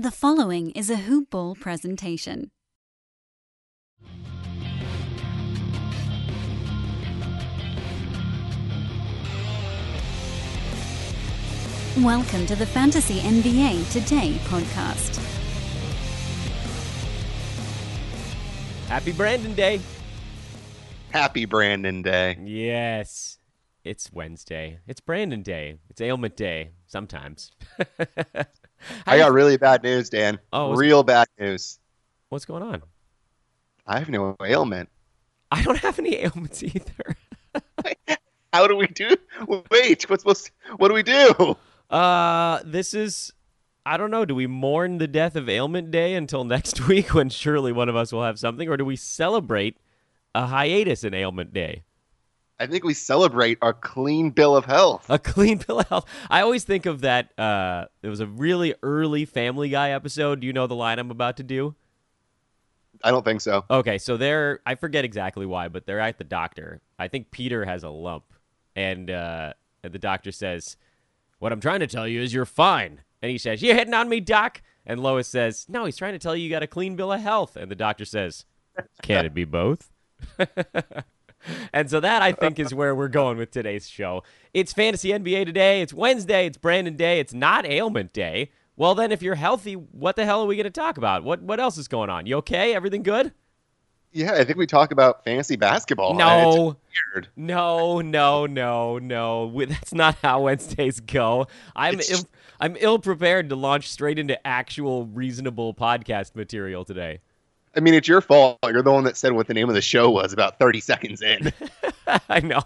The following is a Hoop Ball presentation. Welcome to the Fantasy NBA Today podcast. Happy Brandon Day. Happy Brandon Day. Yes. It's Wednesday. It's Brandon Day. It's ailment day sometimes. I got really bad news, Dan. Oh, real bad news. What's going on? I have no ailment. I don't have any ailments either. How do we do? Wait, what's supposed? What do we do? Uh, this is I don't know. Do we mourn the death of ailment day until next week when surely one of us will have something or do we celebrate a hiatus in ailment day? I think we celebrate our clean bill of health. A clean bill of health. I always think of that uh it was a really early Family Guy episode. Do you know the line I'm about to do? I don't think so. Okay, so they're I forget exactly why, but they're at the doctor. I think Peter has a lump, and uh, and the doctor says, "What I'm trying to tell you is you're fine." And he says, "You're hitting on me, doc?" And Lois says, "No, he's trying to tell you you got a clean bill of health." And the doctor says, "Can it be both?" and so that I think is where we're going with today's show. It's Fantasy NBA today. It's Wednesday. It's Brandon Day. It's not ailment day. Well, then, if you're healthy, what the hell are we going to talk about? What what else is going on? You okay? Everything good? Yeah, I think we talk about fantasy basketball. No. No, no, no, no. We- That's not how Wednesdays go. I'm Ill, I'm ill prepared to launch straight into actual reasonable podcast material today. I mean, it's your fault. You're the one that said what the name of the show was about 30 seconds in. I know.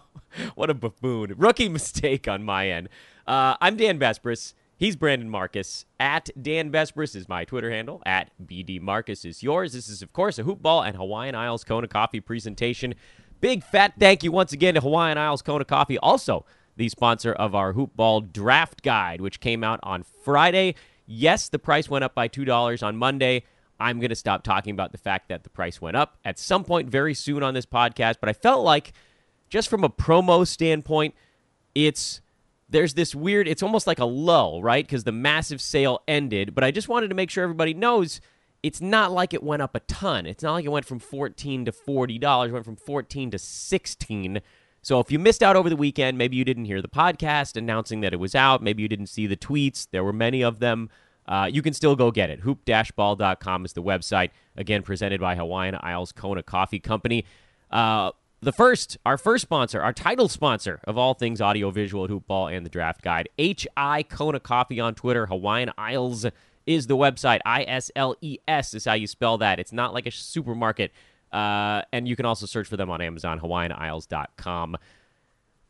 What a buffoon. Rookie mistake on my end. Uh, I'm Dan Besbris. He's Brandon Marcus. At Dan Besbris is my Twitter handle. At BD Marcus is yours. This is, of course, a Hoop Ball and Hawaiian Isles Kona Coffee presentation. Big fat thank you once again to Hawaiian Isles Kona Coffee, also the sponsor of our Hoop Ball Draft Guide, which came out on Friday. Yes, the price went up by $2 on Monday. I'm going to stop talking about the fact that the price went up at some point very soon on this podcast, but I felt like just from a promo standpoint, it's there's this weird it's almost like a lull, right? Because the massive sale ended, but I just wanted to make sure everybody knows it's not like it went up a ton. It's not like it went from 14 to $40, it went from 14 to 16. So if you missed out over the weekend, maybe you didn't hear the podcast announcing that it was out, maybe you didn't see the tweets, there were many of them. Uh, you can still go get it. Hoop-ball.com is the website. Again, presented by Hawaiian Isles Kona Coffee Company. Uh, the first, our first sponsor, our title sponsor of all things audiovisual at Hoopball and the Draft Guide, HI Kona Coffee on Twitter. Hawaiian Isles is the website. I S L E S is how you spell that. It's not like a supermarket. Uh, and you can also search for them on Amazon, hawaiianisles.com.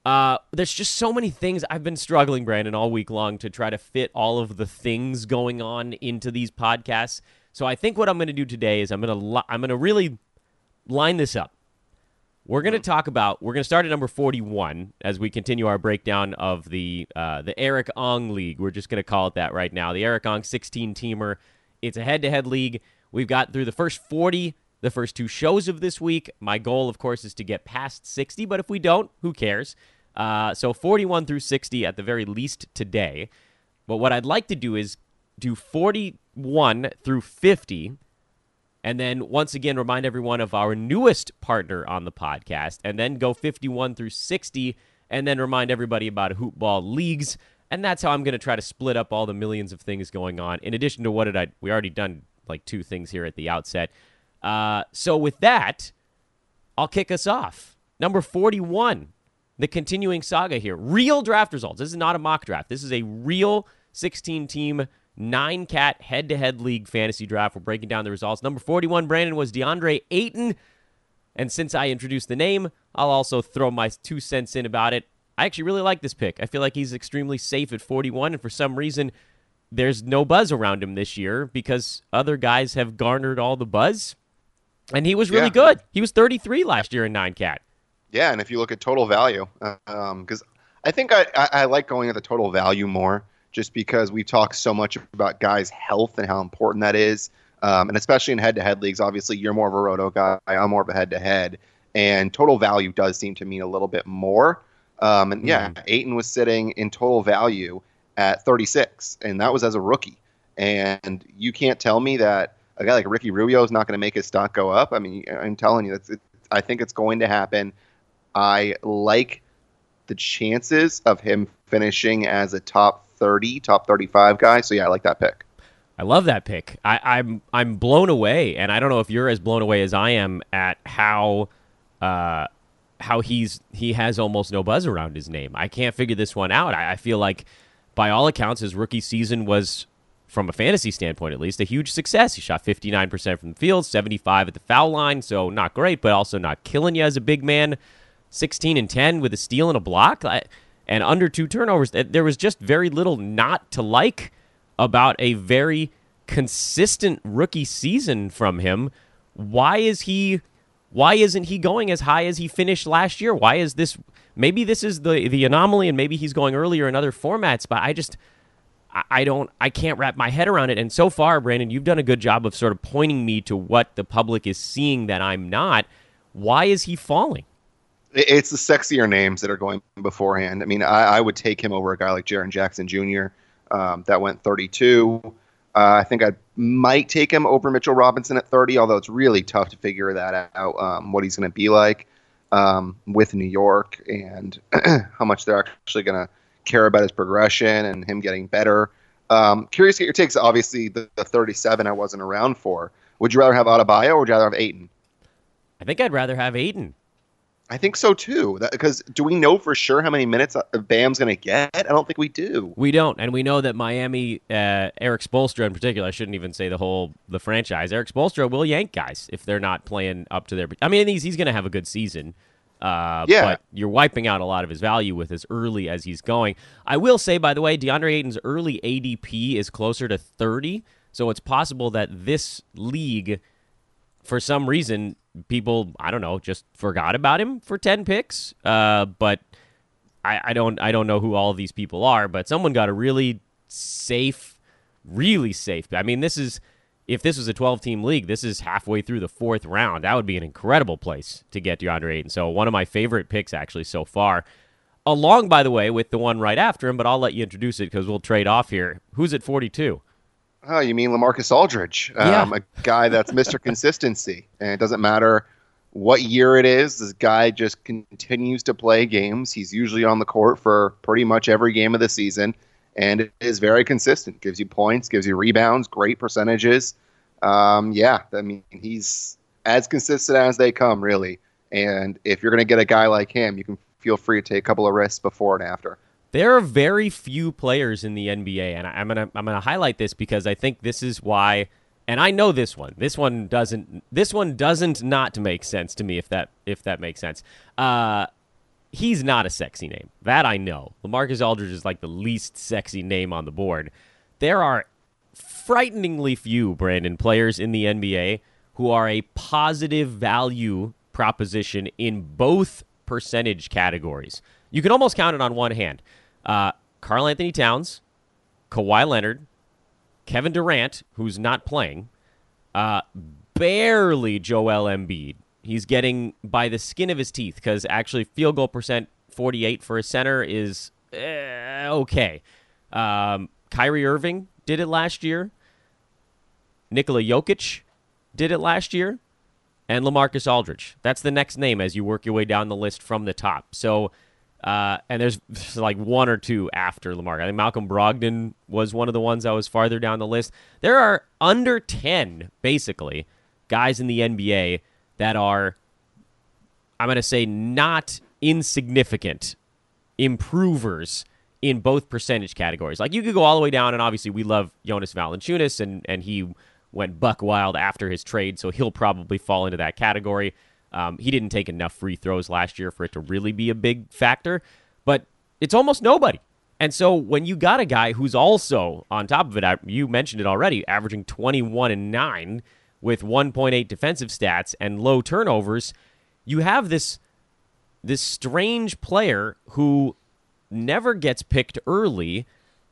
Uh, there's just so many things I've been struggling, Brandon, all week long to try to fit all of the things going on into these podcasts. So I think what I'm going to do today is I'm going to li- I'm going to really line this up. We're going to talk about. We're going to start at number 41 as we continue our breakdown of the uh, the Eric Ong League. We're just going to call it that right now. The Eric Ong 16 teamer. It's a head-to-head league. We've got through the first 40, the first two shows of this week. My goal, of course, is to get past 60. But if we don't, who cares? Uh, so 41 through 60 at the very least today. But what I'd like to do is do 41 through 50 and then once again remind everyone of our newest partner on the podcast and then go 51 through 60 and then remind everybody about hoop ball leagues. And that's how i'm going to try to split up all the millions of things going on in addition to what did i we already done like two things here at the outset. Uh, so with that i'll kick us off. Number 41 the continuing saga here real draft results this is not a mock draft this is a real 16 team nine cat head to head league fantasy draft. We're breaking down the results. Number 41, Brandon, was DeAndre Ayton. And since I introduced the name, I'll also throw my two cents in about it. I actually really like this pick. I feel like he's extremely safe at 41, and for some reason, there's no buzz around him this year because other guys have garnered all the buzz. And he was really Yeah. good. He was 33 last year in nine cat. Yeah, and if you look at total value, because I think I, I, I like going at the total value more, just because we've talked so much about guys' health and how important that is, um, and especially in head-to-head leagues. Obviously, you're more of a roto guy. I'm more of a head-to-head, and total value does seem to mean a little bit more. Um, and yeah, Ayton was sitting in total value at 36, and that was as a rookie. And you can't tell me that a guy like Ricky Rubio is not going to make his stock go up. I mean, I'm telling you, that's, it, I think it's going to happen. I like the chances of him finishing as a top 30, top 35 guy. So yeah, I like that pick. I love that pick. I, I'm I'm blown away, and I don't know if you're as blown away as I am at how uh, how he's he has almost no buzz around his name. I can't figure this one out. I, I feel like, by all accounts, his rookie season was, from a fantasy standpoint at least, a huge success. He shot 59% from the field, 75 at the foul line, so not great, but also not killing you as a big man. 16 and 10 with a steal and a block, and under two turnovers. There was just very little not to like about a very consistent rookie season from him. Why is he why isn't he going as high as he finished last year? Why is this maybe this is the the anomaly and maybe he's going earlier in other formats, but I just I don't I can't wrap my head around it. And so far, Brandon, you've done a good job of sort of pointing me to what the public is seeing that I'm not. Why is he falling? It's the sexier names that are going beforehand. I mean, I, I would take him over a guy like Jaren Jackson Jr um, that went 32. Uh, I think I might take him over Mitchell Robinson at 30, although it's really tough to figure that out, um, what he's going to be like um, with New York and how much they're actually going to care about his progression and him getting better. Um, curious to get your takes. Obviously, the, the 37 I wasn't around for. Would you rather have Adebayo or would you rather have Ayton? I think I'd rather have Ayton. I think so too. Because do we know for sure how many minutes uh, Bam's going to get? I don't think we do. We don't, and we know that Miami, uh, Erik Spoelstra in particular. I shouldn't even say the whole the franchise. Erik Spoelstra will yank guys if they're not playing up to their. I mean, he's he's going to have a good season. Uh, yeah. But you're wiping out a lot of his value with as early as he's going. I will say, by the way, DeAndre Ayton's early ADP is closer to 30, so it's possible that this league, for some reason, people I don't know just forgot about him for ten picks. Uh, but I, I don't I don't know who all these people are. But someone got a really safe, really safe. I mean, this is if this was a 12 team league, this is halfway through the fourth round. That would be an incredible place to get DeAndre Ayton. So one of my favorite picks actually so far. Along, by the way, with the one right after him, but I'll let you introduce it because we'll trade off here. Who's at 42? Oh, you mean Lamarcus Aldridge, yeah. um, a guy that's Mr. Consistency, and it doesn't matter what year it is. This guy just continues to play games. He's usually on the court for pretty much every game of the season, and it is very consistent. Gives you points, gives you rebounds, great percentages. Um, yeah, I mean he's as consistent as they come, really. And if you're going to get a guy like him, you can feel free to take a couple of risks before and after. There are very few players in the NBA, and I'm gonna I'm gonna highlight this because I think this is why, and I know this one. This one doesn't. This one doesn't not make sense to me. If that if that makes sense. Uh, he's not a sexy name. That I know. Lamarcus Aldridge is like the least sexy name on the board. There are frighteningly few Brandon players in the NBA who are a positive value proposition in both percentage categories. You can almost count it on one hand. Uh, Karl-Anthony Towns, Kawhi Leonard, Kevin Durant, who's not playing, uh, barely Joel Embiid. He's getting by the skin of his teeth because actually field goal percent 48 for a center is eh, okay. Um, Kyrie Irving did it last year. Nikola Jokic did it last year. And Lamarcus Aldridge. That's the next name as you work your way down the list from the top. So uh, and there's like one or two after Lamar. I think Malcolm Brogdon was one of the ones that was farther down the list. There are under 10, basically, guys in the NBA that are, I'm going to say, not insignificant improvers in both percentage categories. Like you could go all the way down, and obviously we love Jonas Valanciunas, and, and he went buck wild after his trade, so he'll probably fall into that category. Um, he didn't take enough free throws last year for it to really be a big factor, but it's almost nobody. And so when you got a guy who's also on top of it, you mentioned it already, averaging 21 and 9 with 1.8 defensive stats and low turnovers, you have this this strange player who never gets picked early,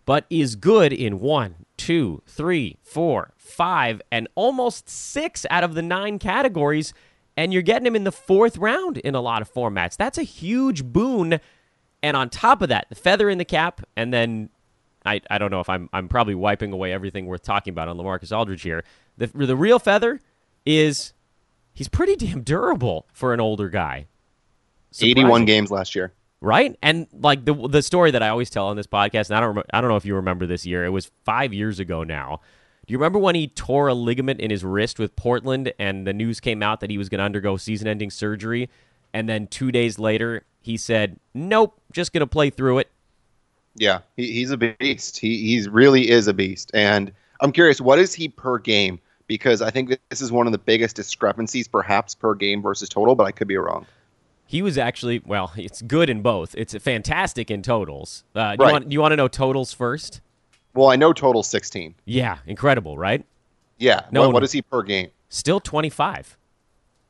but is good in one, two, three, four, five, and almost six out of the nine categories and you're getting him in the fourth round in a lot of formats. That's a huge boon. And on top of that, the feather in the cap, and then I, I don't know if I'm I'm probably wiping away everything worth talking about on Lamarcus Aldridge here. The the real feather is he's pretty damn durable for an older guy. 81 games last year. right? And like the the story that I always tell on this podcast, and I don't rem- I don't know if you remember this year. It was five years ago now. Do you remember when he tore a ligament in his wrist with Portland, and the news came out that he was going to undergo season-ending surgery, and then two days later he said, "Nope, just going to play through it." Yeah, he, he's a beast. He he's really is a beast. And I'm curious, what is he per game? Because I think this is one of the biggest discrepancies, perhaps per game versus total, but I could be wrong. He was actually well. It's good in both. It's fantastic in totals. Uh, do, Right. you want, do you want to know totals first? Well, I know total 16. Yeah, incredible, right? Yeah. No, what, what is he per game? Still twenty-five.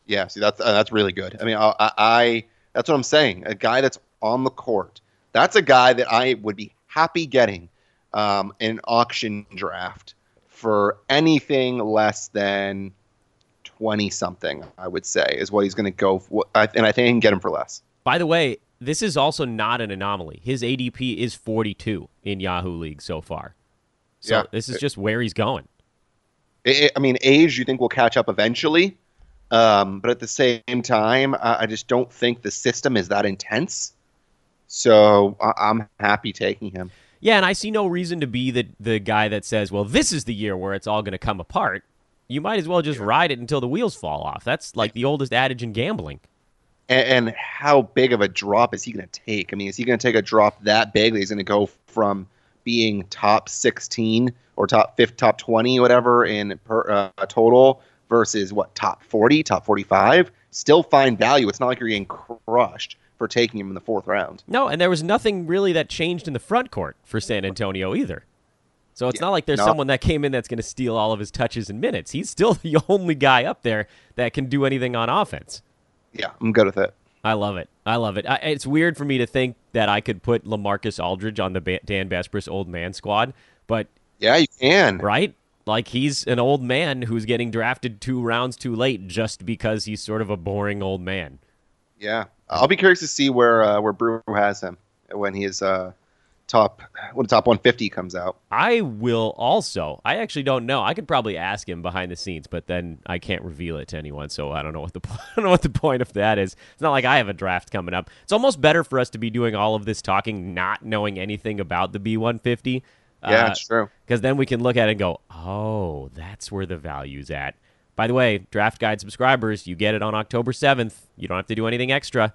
Yeah. See, that's uh, that's really good. I mean, I, I, I that's what I'm saying. A guy that's on the court. That's a guy that I would be happy getting um, in an auction draft for anything less than 20 something. I would say is what he's going to go. For, and I think I can get him for less. By the way, this is also not an anomaly. His ADP is 42 in Yahoo League so far. So Yeah. this is just where he's going. I I mean, age you think will catch up eventually, um, but at the same time, I, just don't think the system is that intense. So I'm happy taking him. Yeah, and I see no reason to be the the guy that says, "Well, this is the year where it's all going to come apart." You might as well just ride it until the wheels fall off. That's like the oldest adage in gambling. And, and how big of a drop is he going to take? I mean, is he going to take a drop that big that he's going to go from being top 16 or top 5 top 20, whatever, in per, uh, total versus what top 40, top 45? Still find value. It's not like you're getting crushed for taking him in the fourth round. No, and there was nothing really that changed in the front court for San Antonio either. So it's Yeah, not like there's no. someone that came in that's going to steal all of his touches and minutes. He's still the only guy up there that can do anything on offense. Yeah, I'm good with it. I love it. I love it. I, it's weird for me to think that I could put Lamarcus Aldridge on the ba- Dan Besbris old man squad, but Yeah, you can. right? Like he's an old man who's getting drafted two rounds too late just because he's sort of a boring old man. Yeah, I'll be curious to see where uh, where Brew has him when his uh, top when the top 150 comes out. I will also. I actually don't know. I could probably ask him behind the scenes, but then I can't reveal it to anyone. So I don't know what the I don't know what the point of that is. It's not like I have a draft coming up. It's almost better for us to be doing all of this talking, not knowing anything about the B150. Yeah, it's uh, true. Because then we can look at it and go, oh, that's where the value's at. By the way, Draft Guide subscribers, you get it on October 7th. You don't have to do anything extra.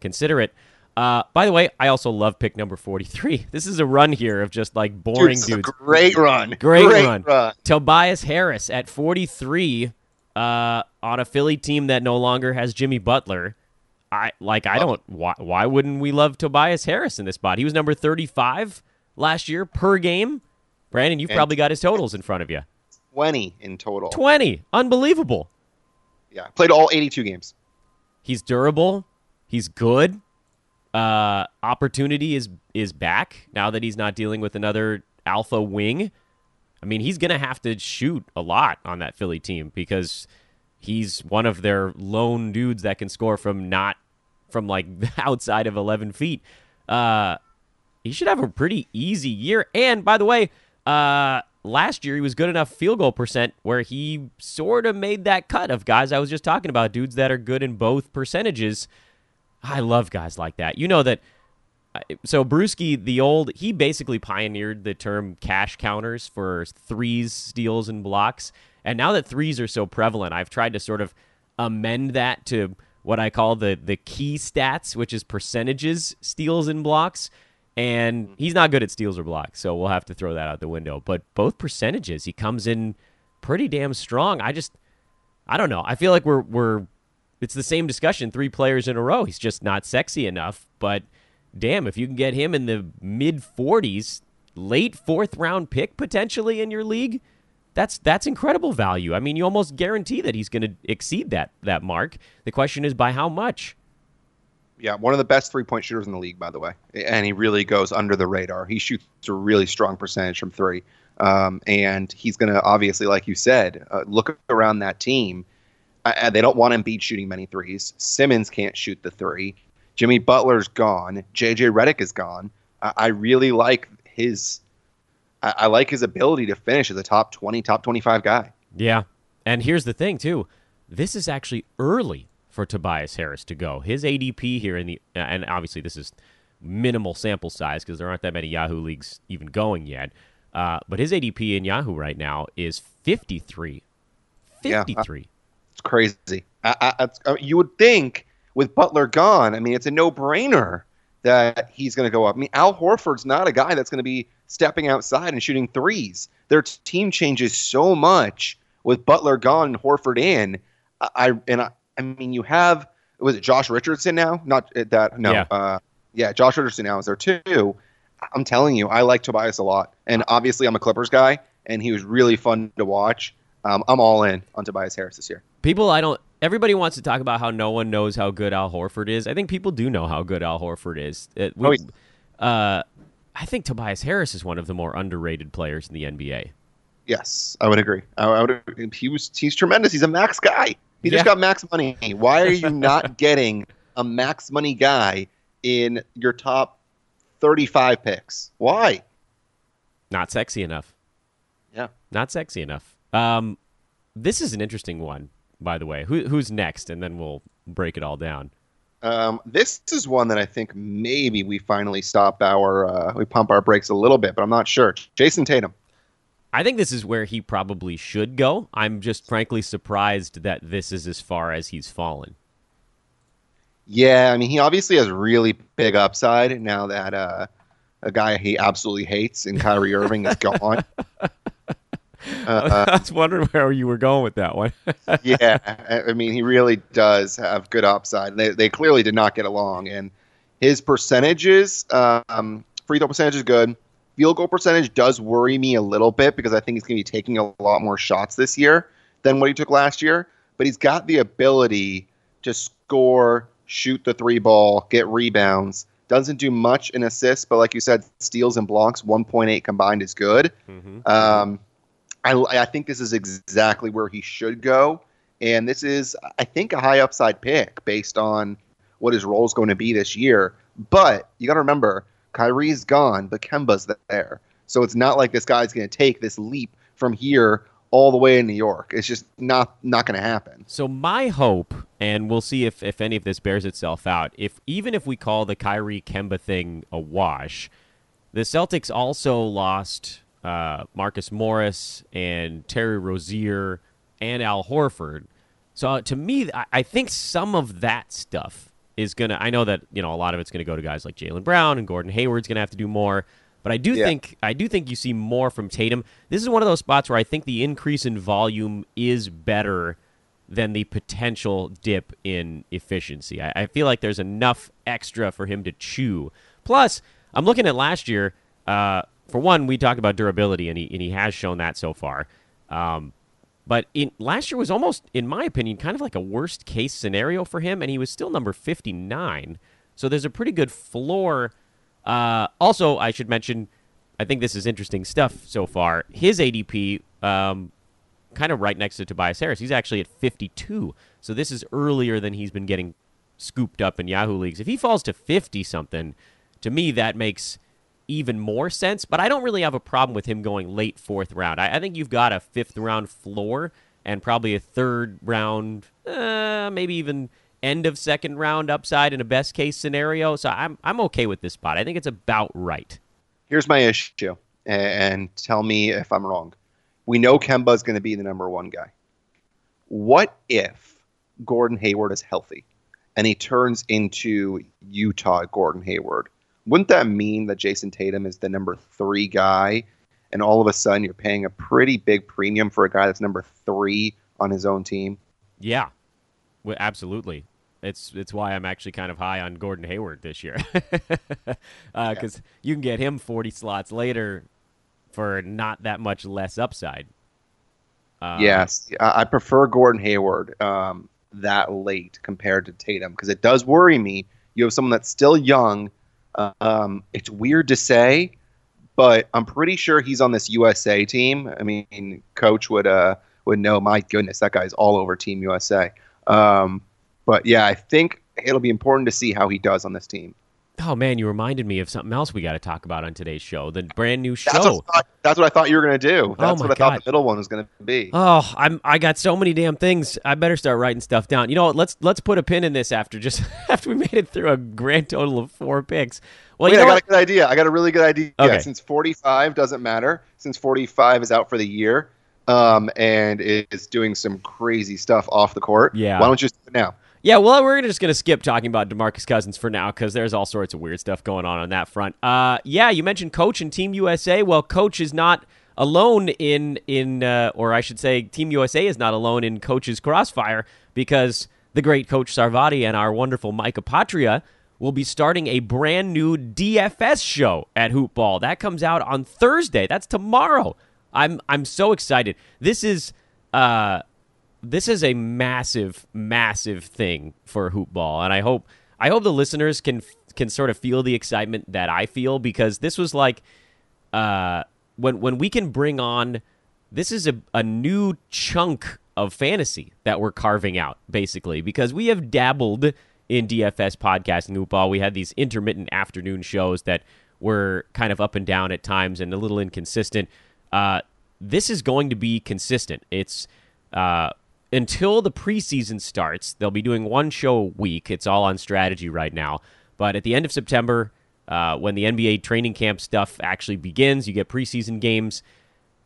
Consider it. Uh, by the way, I also love pick number 43. This is a run here of just like Dude, boring this is a dudes. great run. Great, run. run. Tobias Harris at 43 uh, on a Philly team that no longer has Jimmy Butler. I like. I don't. Why? Why wouldn't we love Tobias Harris in this spot? He was number 35 last year per game. Brandon, you've And- probably got his totals in front of you. 20 in total. 20. Unbelievable. Yeah, played all 82 games. He's durable. He's good. Uh, opportunity is is back now that he's not dealing with another alpha wing. I mean, he's gonna have to shoot a lot on that Philly team because he's one of their lone dudes that can score from not from like outside of 11 feet. Uh, he should have a pretty easy year. And by the way, uh, last year he was good enough field goal percent where he sort of made that cut of guys I was just talking about, dudes that are good in both percentages. I love guys like that. You know that. Uh, so Brewski, the old, he basically pioneered the term cash counters for threes, steals, and blocks. And now that threes are so prevalent, I've tried to sort of amend that to what I call the the key stats, which is percentages, steals, and blocks. And he's not good at steals or blocks, so we'll have to throw that out the window. But both percentages, he comes in pretty damn strong. I just, I don't know. I feel like we're we're it's the same discussion three players in a row. He's just not sexy enough. But damn, if you can get him in the mid 40s, late fourth round pick potentially in your league, that's that's incredible value. I mean, you almost guarantee that he's going to exceed that that mark. The question is by how much. Yeah, one of the best three point shooters in the league, by the way. And he really goes under the radar. He shoots a really strong percentage from three. Um, and he's going to, obviously, like you said, uh, look around that team. They don't want Embiid shooting many threes. Simmons can't shoot the three. Jimmy Butler's gone. JJ Redick is gone. I I really like his I, I like his ability to finish as a top 20, top 25 guy. Yeah. And here's the thing, too. This is actually early for Tobias Harris to go. His ADP here in the, and obviously this is minimal sample size because there aren't that many Yahoo leagues even going yet. Uh, but his ADP in Yahoo right now is 53. 53. Yeah, it's crazy. I, I, I, you would think with Butler gone, I mean, it's a no brainer that he's going to go up. I mean, Al Horford's not a guy that's going to be stepping outside and shooting threes. Their team changes so much with Butler gone and Horford in. I and I, I mean, you have was it Josh Richardson now? Not uh, that no. Yeah. Uh, yeah, Josh Richardson now is there too. I'm telling you, I like Tobias a lot, and obviously I'm a Clippers guy, and he was really fun to watch. Um, I'm all in on Tobias Harris this year. People, I don't. Everybody wants to talk about how no one knows how good Al Horford is. I think people do know how good Al Horford is. It, we, oh, uh, I think Tobias Harris is one of the more underrated players in the NBA. Yes, I would agree. I, I would. He was. He's tremendous. He's a max guy. He just got max money. Why are you not getting a max money guy in your top 35 picks? Why? Not sexy enough. Yeah. Not sexy enough. Um, this is an interesting one, by the way. Who, who's next? And then we'll break it all down. Um, this is one that I think maybe we finally stop our, uh, we pump our brakes a little bit, but I'm not sure. Jayson Tatum. I think this is where he probably should go. I'm just frankly surprised that this is as far as he's fallen. Yeah, I mean, he obviously has really big upside now that uh, a guy he absolutely hates in Kyrie Irving is gone. Uh, I was wondering where you were going with that one. yeah, I mean, he really does have good upside. They, they clearly did not get along, and his percentages, um, free throw percentage is good. Field goal percentage does worry me a little bit because I think he's going to be taking a lot more shots this year than what he took last year. But he's got the ability to score, shoot the three ball, get rebounds. Doesn't do much in assists, but like you said, steals and blocks, 1.8 combined is good. Mm-hmm. Um, I, I think this is exactly where he should go. And this is, I think, a high upside pick based on what his role is going to be this year. But you got to remember, Kyrie's gone, but Kemba's there. So it's not like this guy's going to take this leap from here all the way in New York. It's just not not going to happen. So my hope, and we'll see if, if any of this bears itself out, if even if we call the Kyrie Kemba thing a wash, the Celtics also lost uh, Marcus Morris and Terry Rozier and Al Horford. So uh, to me, I, I think some of that stuff is gonna. I know that you know a lot of it's gonna go to guys like Jaylen Brown and Gordon Hayward's gonna have to do more. But I do yeah. think I do think you see more from Tatum. This is one of those spots where I think the increase in volume is better than the potential dip in efficiency. I, I feel like there's enough extra for him to chew. Plus, I'm looking at last year. Uh, for one, we talked about durability, and he and he has shown that so far. Um, but in last year was almost, in my opinion, kind of like a worst case scenario for him, and he was still number 59. So there's a pretty good floor. Uh, also, I should mention, I think this is interesting stuff so far. His ADP, um, kind of right next to Tobias Harris. He's actually at 52. So this is earlier than he's been getting scooped up in Yahoo leagues. If he falls to 50 something, to me that makes even more sense. But I don't really have a problem with him going late fourth round. I, I think you've got a fifth round floor and probably a third round, uh, maybe even end of second round upside in a best case scenario. So I'm I'm okay with this spot. I think it's about right. Here's my issue, and tell me if I'm wrong. We know Kemba's going to be the number one guy. What if Gordon Hayward is healthy and he turns into Utah Gordon Hayward? Wouldn't that mean that Jayson Tatum is the number three guy, and all of a sudden you're paying a pretty big premium for a guy that's number three on his own team? Yeah, well, absolutely. It's it's why I'm actually kind of high on Gordon Hayward this year, because uh, yeah. you can get him 40 slots later for not that much less upside. Uh, yes, I prefer Gordon Hayward um, that late compared to Tatum because it does worry me. You have someone that's still young um, it's weird to say, but I'm pretty sure he's on this USA team. I mean, coach would uh would know. My goodness, that guy's all over Team USA. Um, but yeah, I think it'll be important to see how he does on this team. Oh man, you reminded me of something else we got to talk about on today's show. The brand new show. That's what, I thought, that's what I thought you were going to do. That's Oh, my what I thought God. the middle one was going to be. Oh, I'm I got so many damn things. I better start writing stuff down. You know what? Let's let's put a pin in this after just after we made it through a grand total of four picks. Well, Wait, you know I got what? a good idea. I got a really good idea. Okay. Since 45 doesn't matter, since 45 is out for the year um, and is doing some crazy stuff off the court, Yeah. why don't you do it now? Yeah, well, we're just going to skip talking about DeMarcus Cousins for now because there's all sorts of weird stuff going on on that front. Uh, yeah, you mentioned Coach and Team USA. Well, Coach is not alone in in, uh, or I should say, Team USA is not alone in Coach's crossfire because the great Coach Sarvati and our wonderful Mike Apotria will be starting a brand new DFS show at Hoop Ball. That comes out on Thursday. That's tomorrow. I'm I'm so excited. This is. Uh, this is a massive, massive thing for hoop ball, and I hope I hope the listeners can can sort of feel the excitement that I feel because this was like uh, when when we can bring on this is a, a new chunk of fantasy that we're carving out basically because we have dabbled in DFS podcasting hoop ball. We had these intermittent afternoon shows that were kind of up and down at times and a little inconsistent. Uh, this is going to be consistent. It's uh, until the preseason starts. They'll be doing one show a week. It's all on strategy right now. But at the end of September, uh, when the NBA training camp stuff actually begins, you get preseason games.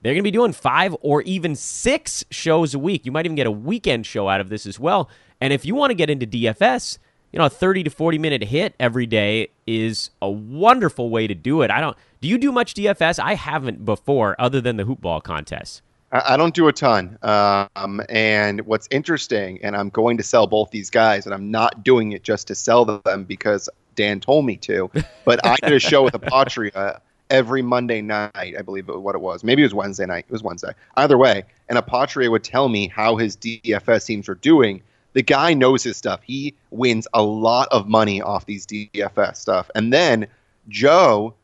They're going to be doing five or even six shows a week. You might even get a weekend show out of this as well. And if you want to get into DFS, you know, a 30 to 40 minute hit every day is a wonderful way to do it. I don't, do you do much DFS? I haven't before, other than the hoop ball contest. I, don't do a ton. Um, and what's interesting, and I'm going to sell both these guys, and I'm not doing it just to sell them because Dan told me to. But I did a show with Apotria every Monday night, I believe it, what it was. Maybe it was Wednesday night. It was Wednesday. Either way, and Apotria would tell me how his DFS teams are doing. The guy knows his stuff. He wins a lot of money off these DFS stuff. And then Joe,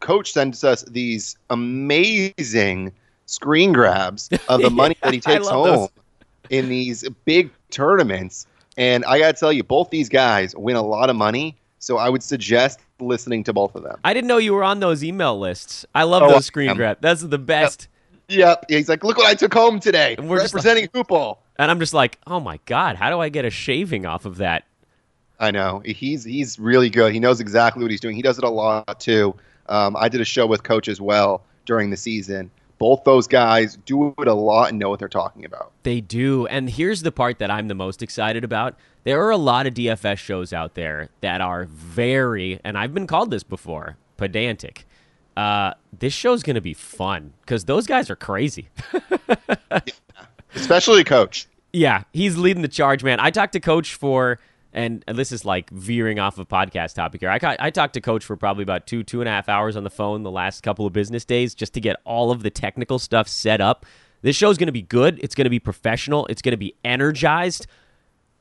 coach, sends us these amazing screen grabs of the money that he takes love those. home in these big tournaments. And I got to tell you, both these guys win a lot of money. So I would suggest listening to both of them. I didn't know you were on those email lists. I love Oh, those screen grabs. That's the best. Yep. He's like, look what I took home today. And we're representing Hoopball. And I'm just like, oh my God, how do I get a shaving off of that? I know he's he's really good. He knows exactly what he's doing. He does it a lot too. Um, I did a show with Coach as well during the season. Both those guys do it a lot and know what they're talking about. They do. And here's the part that I'm the most excited about. There are a lot of DFS shows out there that are very, and I've been called this before, pedantic. Uh, this show's going to be fun because those guys are crazy. Especially Coach. Yeah, he's leading the charge, man. I talked to Coach for, and this is like veering off of podcast topic here. I, I talked to Coach for probably about two, two and a half hours on the phone the last couple of business days just to get all of the technical stuff set up. This show's going to be good. It's going to be professional. It's going to be energized,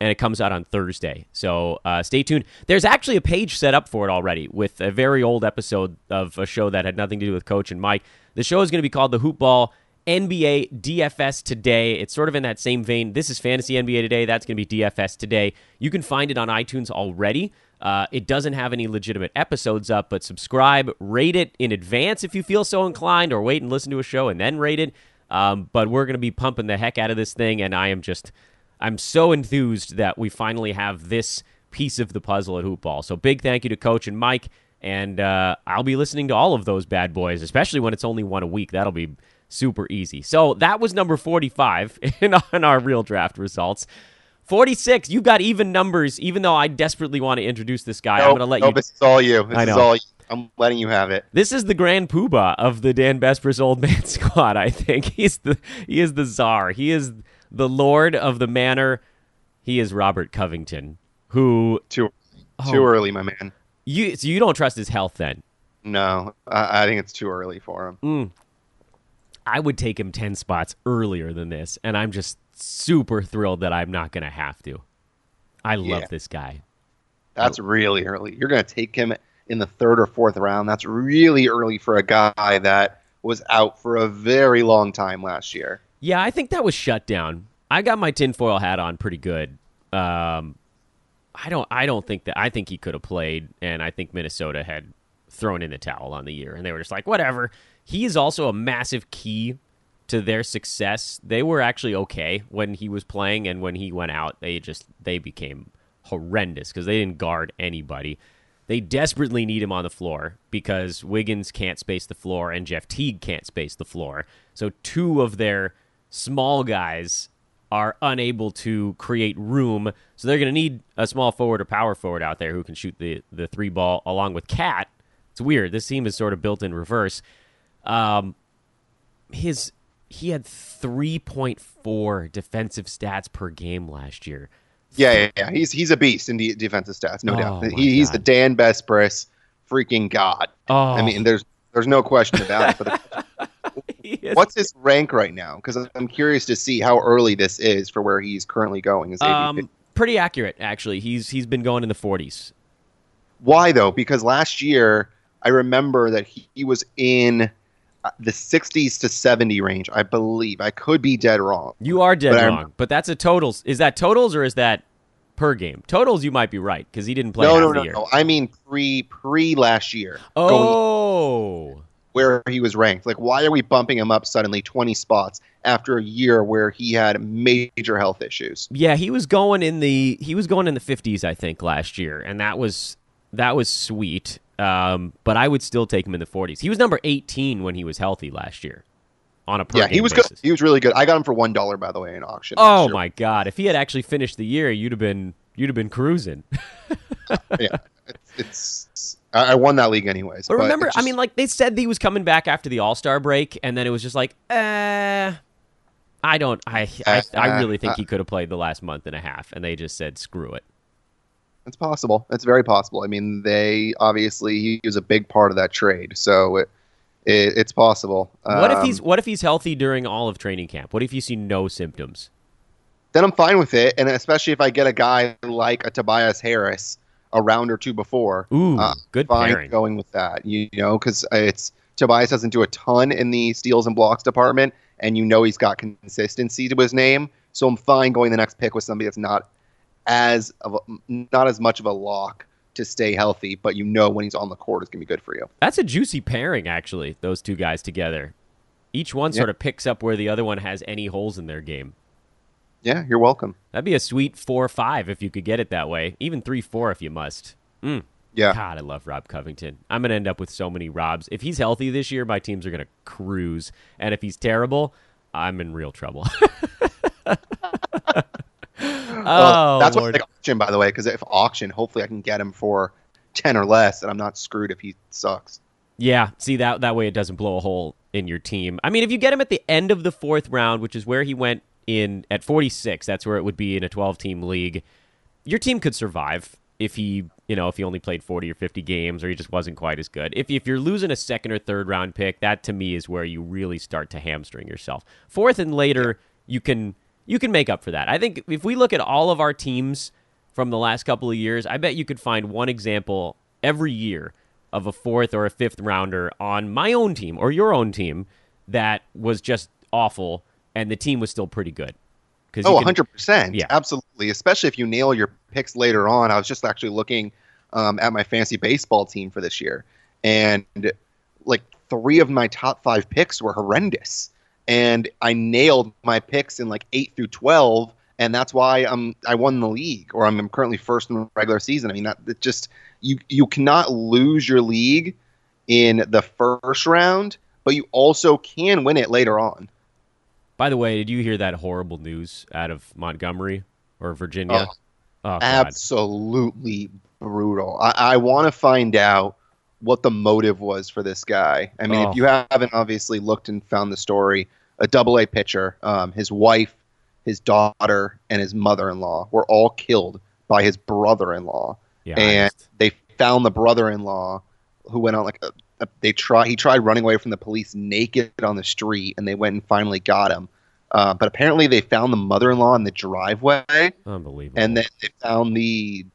and it comes out on Thursday. So uh, stay tuned. There's actually a page set up for it already with a very old episode of a show that had nothing to do with Coach and Mike. The show is going to be called the Hoop Ball NBA DFS Today. It's sort of in that same vein. This is Fantasy NBA Today. That's going to be DFS Today. You can find it on iTunes already. Uh, it doesn't have any legitimate episodes up, but subscribe, rate it in advance if you feel so inclined, or wait and listen to a show and then rate it. Um, but we're going to be pumping the heck out of this thing, and I am just, I'm so enthused that we finally have this piece of the puzzle at Hoop Ball. So big thank you to Coach and Mike, and uh, I'll be listening to all of those bad boys, especially when it's only one a week. That'll be super easy. So that was number 45 in, in our real draft results. 46, you got even numbers, even though I desperately want to introduce this guy. I'm going to let you no, you. This is all you. This I is know. all you. I'm letting you have it. This is the grand poobah of the Dan Besbris old man squad. I think he's the he is the czar. He is the lord of the manor. He is Robert Covington, who Too Oh. too early, my man. you so you don't trust his health. Then No, I, I think it's too early for him. Mm. I would take him ten spots earlier than this, and I'm just super thrilled that I'm not going to have to. I love Yeah. this guy. That's really early. You're going to take him in the third or fourth round. That's really early for a guy that was out for a very long time last year. Yeah, I think that was shut down. I got my tinfoil hat on pretty good. Um, I don't. I don't think that. I think he could have played, and I think Minnesota had thrown in the towel on the year, and they were just like, whatever. He is also a massive key to their success. They were actually okay when he was playing, and when he went out, they just they became horrendous because they didn't guard anybody. They desperately need him on the floor because Wiggins can't space the floor and Jeff Teague can't space the floor. So two of their small guys are unable to create room. So they're going to need a small forward or power forward out there who can shoot the, the three ball along with Cat. It's weird. This team is sort of built in reverse. Um, his he had 3.4 defensive stats per game last year. Yeah, yeah, yeah. He's he's a beast in de- defensive stats, no Oh, doubt. He, he's the Dan Besbris freaking god. Oh, I mean, there's there's no question about it. But what's his rank right now? Because I'm curious to see how early this is for where he's currently going. Um, pretty accurate actually. He's he's been going in the 40s. Why though? Because last year I remember that he, he was in Uh, the 60s to 70 range, I believe. I could be dead wrong. You are dead But I'm- wrong, but that's a totals. Is that totals or is that per game? Totals, you might be right because he didn't play no, no, no, no. I mean pre pre last year. Going Oh, where he was ranked. Like, why are we bumping him up suddenly 20 spots after a year where he had major health issues? yeah, he was going in the he was going in the 50s, I think, last year, and that was that was sweet. Um, but I would still take him in the 40s. He was number 18 when he was healthy last year on a per yeah, he was basis. good. He was really good. I got him for one dollar, by the way, in auction. Oh my god! If he had actually finished the year, you'd have been you'd have been cruising. yeah, it's, it's I won that league anyways. But remember, it's I mean, like they said he was coming back after the All Star break, and then it was just like, uh, I don't, I, I, I really think Uh, he could have played the last month and a half, and they just said, screw it. It's possible. It's very possible. I mean, they obviously he was a big part of that trade, so it, it it's possible. What if Um, he's what if he's healthy during all of training camp? What if you see no symptoms? then I'm fine with it, and especially if I get a guy like a Tobias Harris a round or two before. Ooh, uh, good fine pairing. going with that. You, you know, because it's Tobias doesn't do a ton in the steals and blocks department, and you know he's got consistency to his name. So I'm fine going the next pick with somebody that's not as of a, not as much of a lock to stay healthy, but you know when he's on the court it's gonna be good for you. That's a juicy pairing, actually. Those two guys together, each one Yeah. sort of picks up where the other one has any holes in their game. Yeah, you're welcome. That'd be a sweet four five if you could get it that way. Even three four if you must. Mm. Yeah, God, I love Rob Covington. I'm going to end up with so many Robs. If he's healthy this year, my teams are going to cruise. And if he's terrible, I'm in real trouble. oh, that's Lord. like auction, by the way, because if auction, hopefully I can get him for ten or less, and I'm not screwed if he sucks. Yeah, see that that way it doesn't blow a hole in your team. I mean, if you get him at the end of the fourth round, which is where he went in at 46, that's where it would be in a 12 team league. Your team could survive if he, you know, if he only played 40 or 50 games or he just wasn't quite as good. If if you're losing a second or third round pick, that to me is where you really start to hamstring yourself. Fourth and later, you can you can make up for that. I think if we look at all of our teams from the last couple of years, I bet you could find one example every year of a fourth or a fifth rounder on my own team or your own team that was just awful and the team was still pretty good. Oh, can- 100%. Yeah. Absolutely. Especially if you nail your picks later on. I was just actually looking um, at my fancy baseball team for this year. And like three of my top five picks were horrendous. And I nailed my picks in like eight through 12. And that's why I'm, I won the league or I'm currently first in the regular season. I mean, that it just, you, you cannot lose your league in the first round, but you also can win it later on. By the way, did you hear that horrible news out of Montgomery or Virginia? Oh, Oh, absolutely brutal. I, I want to find out what the motive was for this guy. I mean, Oh. if you haven't obviously looked and found the story, a double A pitcher, um, his wife, his daughter, and his mother in law were all killed by his brother in law. Yeah, and they found the brother in law who went on like a, a, they try he tried running away from the police naked on the street and they went and finally got him. Uh, but apparently they found the mother-in-law in the driveway unbelievable. and then they found the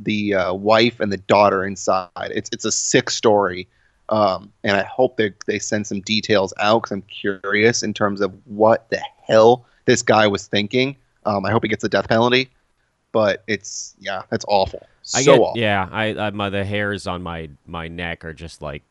the uh, wife and the daughter inside. It's it's a sick story, um, and I hope they they send some details out because I'm curious in terms of what the hell this guy was thinking. Um, I hope he gets a death penalty. but it's yeah, that's awful. So I get, awful. yeah, I, I my the hairs on my my neck are just like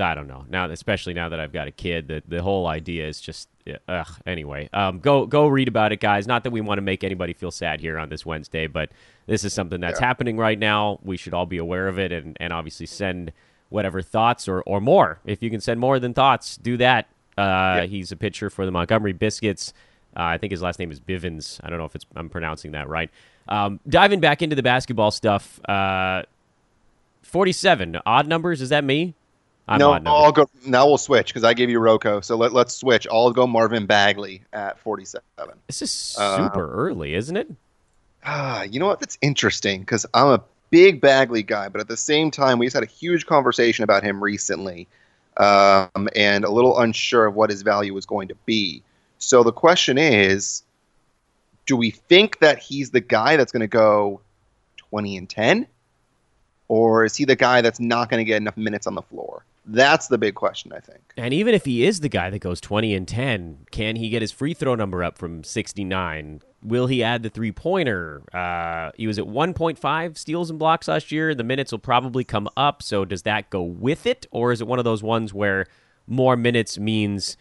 I don't know now, especially now that I've got a kid. The the whole idea is just ugh. Anyway, um, go go read about it, guys. Not that we want to make anybody feel sad here on this Wednesday, but this is something that's Yeah. happening right now. We should all be aware of it, and and obviously send whatever thoughts or or more. If you can send more than thoughts, do that. Uh, Yeah. He's a pitcher for the Montgomery Biscuits. Uh, I think his last name is Bivens. I don't know if it's I'm pronouncing that right. Um, diving back into the basketball stuff. Uh, 47 odd numbers. Is that me? I'm no. I'll go. Now we'll switch because I gave you Rocco. So let, let's switch. I'll go Marvin Bagley at 47. This is Uh, super early, isn't it? Ah, you know what? That's interesting because I'm a big Bagley guy, but at the same time, we just had a huge conversation about him recently, um, and a little unsure of what his value was going to be. So the question is, do we think that he's the guy that's going to go 20 and 10, or is he the guy that's not going to get enough minutes on the floor? That's the big question, I think. And even if he is the guy that goes 20 and 10, can he get his free throw number up from 69? Will he add the three pointer? Uh, he was at 1.5 steals and blocks last year. The minutes will probably come up. So does that go with it? Or is it one of those ones where more minutes means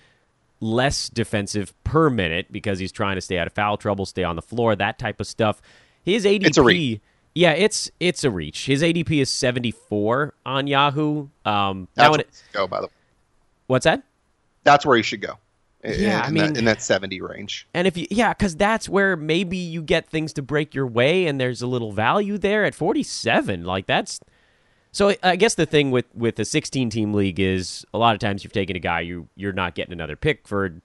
less defensive per minute because he's trying to stay out of foul trouble, stay on the floor, that type of stuff? His ADP. It's a reach. Yeah, it's it's a reach. His ADP is 74 on Yahoo. Um, That's where it, he should go, by the way. what's that? That's where he should go. In, Yeah, I mean- that, in that 70 range. And if you, yeah, because that's where maybe you get things to break your way, and there's a little value there at 47. Like that's. So I guess the thing with with a 16 team league is a lot of times you've taken a guy you you're not getting another pick for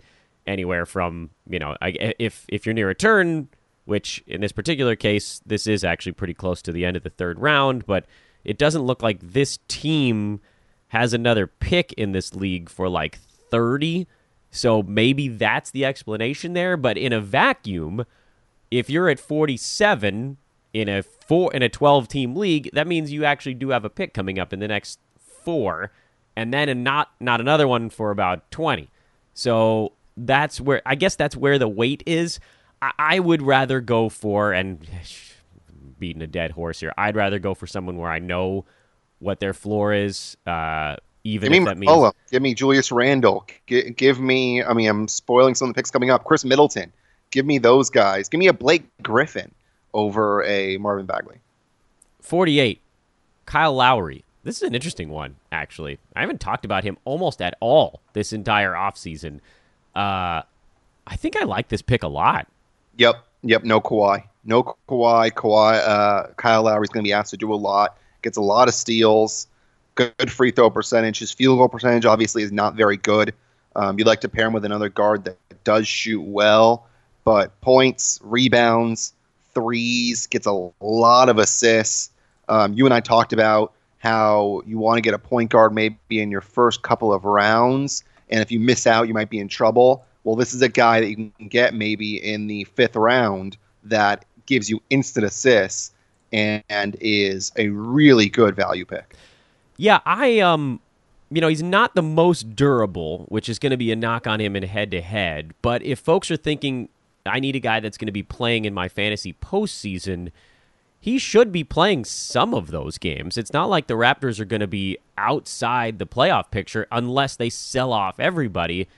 anywhere from you know I, if if you're near a turn, which in this particular case this is actually pretty close to the end of the third round, but it doesn't look like this team has another pick in this league for like 30. So maybe that's the explanation there. But in a vacuum, if you're at 47 in a four in a 12 team league, that means you actually do have a pick coming up in the next four, and then a not not another one for about 20. So that's where I guess that's where the weight is. I, I would rather go for and beating a dead horse here. I'd rather go for someone where I know what their floor is. Uh, even Give if me that means. Give me Julius Randle. G- give me, I mean, I'm spoiling some of the picks coming up. Khris Middleton. Give me those guys. Give me a Blake Griffin over a Marvin Bagley. 48. Kyle Lowry. This is an interesting one, actually. I haven't talked about him almost at all this entire offseason. Uh, I think I like this pick a lot. Yep. Yep. No Kawhi. No Kawhi. Kawhi. Uh, Kyle Lowry's going to be asked to do a lot. Gets a lot of steals. Good free throw percentage. His field goal percentage obviously is not very good. Um, you'd like to pair him with another guard that does shoot well, but points, rebounds, threes, gets a lot of assists. Um, you and I talked about how you want to get a point guard maybe in your first couple of rounds, and if you miss out, you might be in trouble. Well, this is a guy that you can get maybe in the fifth round that gives you instant assists and, and is a really good value pick. Yeah, I um you know, he's not the most durable, which is going to be a knock on him in head to head, but if folks are thinking I need a guy that's going to be playing in my fantasy postseason, he should be playing some of those games. It's not like the Raptors are going to be outside the playoff picture unless they sell off everybody.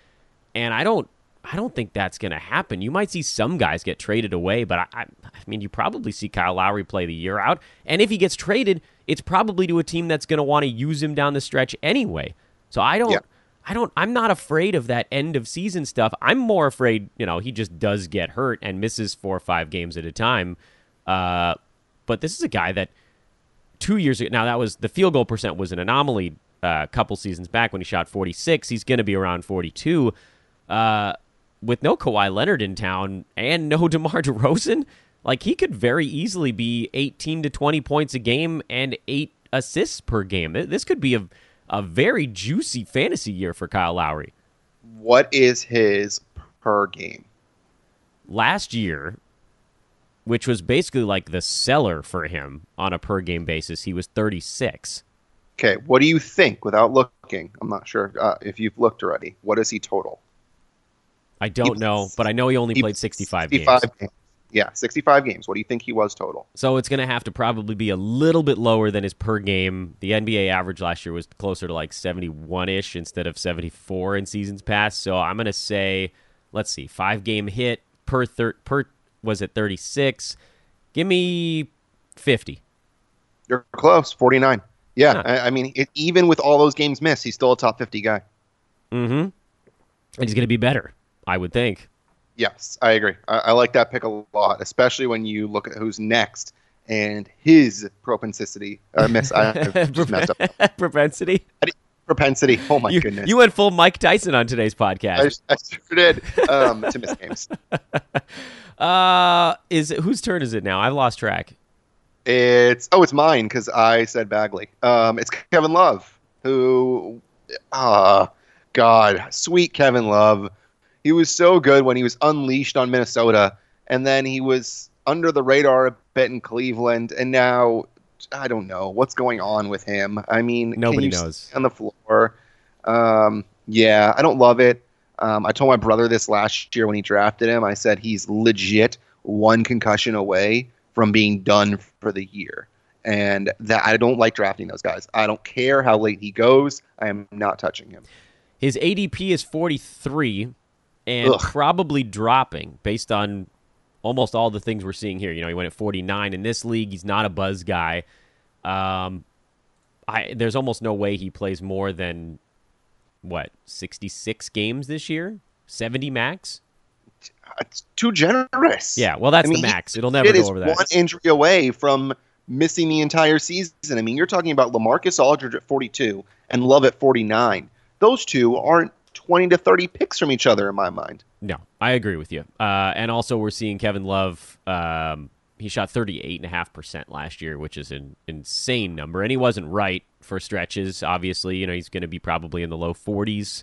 And I don't I don't think that's going to happen. You might see some guys get traded away, but I, I, I mean, you probably see Kyle Lowry play the year out. And if he gets traded, it's probably to a team that's going to want to use him down the stretch anyway. So I don't, Yeah. I don't, I'm not afraid of that end of season stuff. I'm more afraid, you know, he just does get hurt and misses four or five games at a time. Uh, but this is a guy that two years ago, now that was the field goal percent was an anomaly uh, a couple seasons back when he shot 46. He's going to be around 42. Uh, with no Kawhi Leonard in town and no DeMar DeRozan, like he could very easily be 18 to 20 points a game and eight assists per game. This could be a, a very juicy fantasy year for Kyle Lowry. What is his per game? Last year, which was basically like the cellar for him on a per game basis, he was 36. Okay, what do you think without looking? I'm not sure uh, if you've looked already. What is he total? I don't know, but I know he only he- played 65, 65 games. games. Yeah, 65 games. What do you think he was total? So it's going to have to probably be a little bit lower than his per game. The NBA average last year was closer to like 71 ish instead of 74 in seasons past. So I'm going to say, let's see, five game hit per thir- per was it 36? Give me 50. You're close, 49. Yeah, Huh. I, I mean, it, even with all those games missed, he's still a top 50 guy. Mm-hmm. And he's going to be better, I would think. Yes, I agree. I, I like that pick a lot, especially when you look at who's next and his propensity. Uh, miss, I just messed up. Propensity. Propensity. Oh my you, goodness. you went full Mike Tyson on today's podcast. I, I sure did um, to miss games. Uh, is it, whose turn is it now? I've lost track. It's oh, it's mine because I said Bagley. Um, it's Kevin Love, who, ah, God, sweet Kevin Love. He was so good when he was unleashed on Minnesota, and then he was under the radar a bit in Cleveland, and now I don't know what's going on with him. I mean, Nobody knows. on the floor. Um, yeah, I don't love it. Um, I told my brother this last year when he drafted him. I said he's legit one concussion away from being done for the year. And that I don't like drafting those guys. I don't care how late he goes. I am not touching him. His ADP is 43 and Ugh. probably dropping based on almost all the things we're seeing here. You know, he went at 49 in this league. He's not a buzz guy. Um, I there's almost no way he plays more than what 66 games this year, 70 max. It's too generous. Yeah, well that's I mean, the max. It'll never It go over that. one injury away from missing the entire season. I mean, you're talking about LaMarcus Aldridge at 42 and Love at 49. Those two aren't 20 to 30 picks from each other in my mind. No, I agree with you. Uh, and also, we're seeing Kevin Love. Um, he shot 38.5% last year, which is an insane number. And he wasn't right for stretches, obviously. You know, he's going to be probably in the low 40s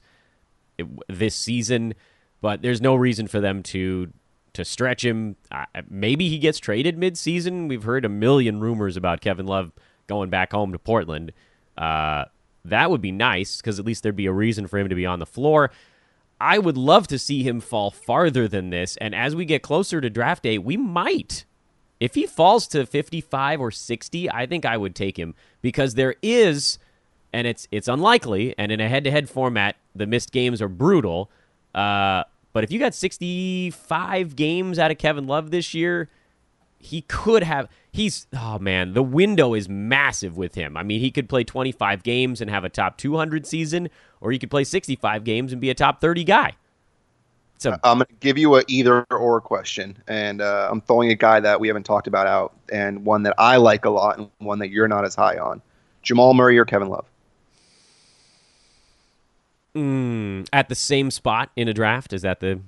this season. But there's no reason for them to to stretch him. Uh, maybe he gets traded midseason. We've heard a million rumors about Kevin Love going back home to Portland. Uh, that would be nice because at least there'd be a reason for him to be on the floor. I would love to see him fall farther than this. And as we get closer to draft day, we might. If he falls to 55 or 60, I think I would take him because there is, and it's it's unlikely, and in a head-to-head format, the missed games are brutal. Uh, but if you got 65 games out of Kevin Love this year, he could have he's oh man the window is massive with him i mean he could play 25 games and have a top 200 season or he could play 65 games and be a top 30 guy so I'm going to give you a either or question, and uh, I'm throwing a guy that we haven't talked about out, and one that I like a lot, and one that you're not as high on. Jamal Murray or Kevin Love? mm, at the same spot in a draft is that the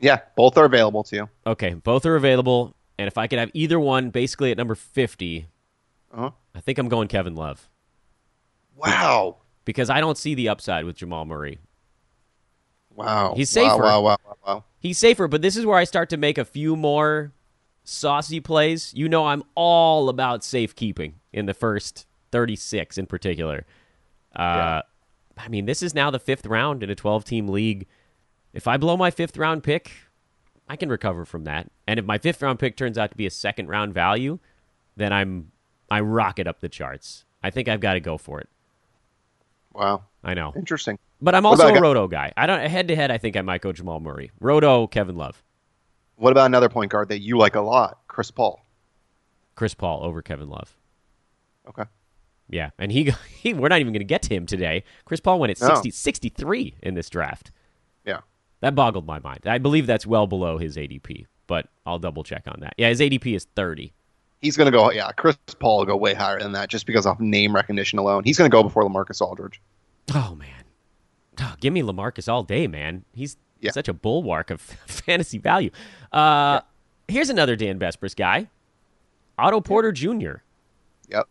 Yeah, both are available to you. okay both are available and if i could have either one basically at number 50 Uh-huh. i think i'm going kevin love Wow. because i don't see the upside with jamal murray Wow. He's Wow, safer. Wow, wow, wow, wow. He's safer, but this is where I start to make a few more saucy plays. You know, I'm all about safekeeping in the first 36 in particular. Uh, Yeah. I mean, this is now the fifth round in a 12 team league. If I blow my fifth round pick, I can recover from that. And if my fifth round pick turns out to be a second round value, then I'm I rocket up the charts. I think I've got to go for it. Wow. I know, Interesting. but I'm also a guy- roto guy. I don't head to head. I think I might go Jamal Murray. Roto, Kevin Love. What about another point guard that you like a lot? Chris Paul. Chris Paul over Kevin Love. Okay. Yeah, and he, he we're not even going to get to him today. Chris Paul went at No. 60, 63 in this draft. Yeah. That boggled my mind. I believe that's well below his ADP, but I'll double check on that. Yeah, his ADP is 30. He's going to go, yeah, Chris Paul will go way higher than that just because of name recognition alone. He's going to go before LaMarcus Aldridge. Oh man. Oh, give me LaMarcus all day, man. He's Yeah. such a bulwark of fantasy value. Uh, Here's another Dan Besbris guy. Otto Porter Jr. Yep.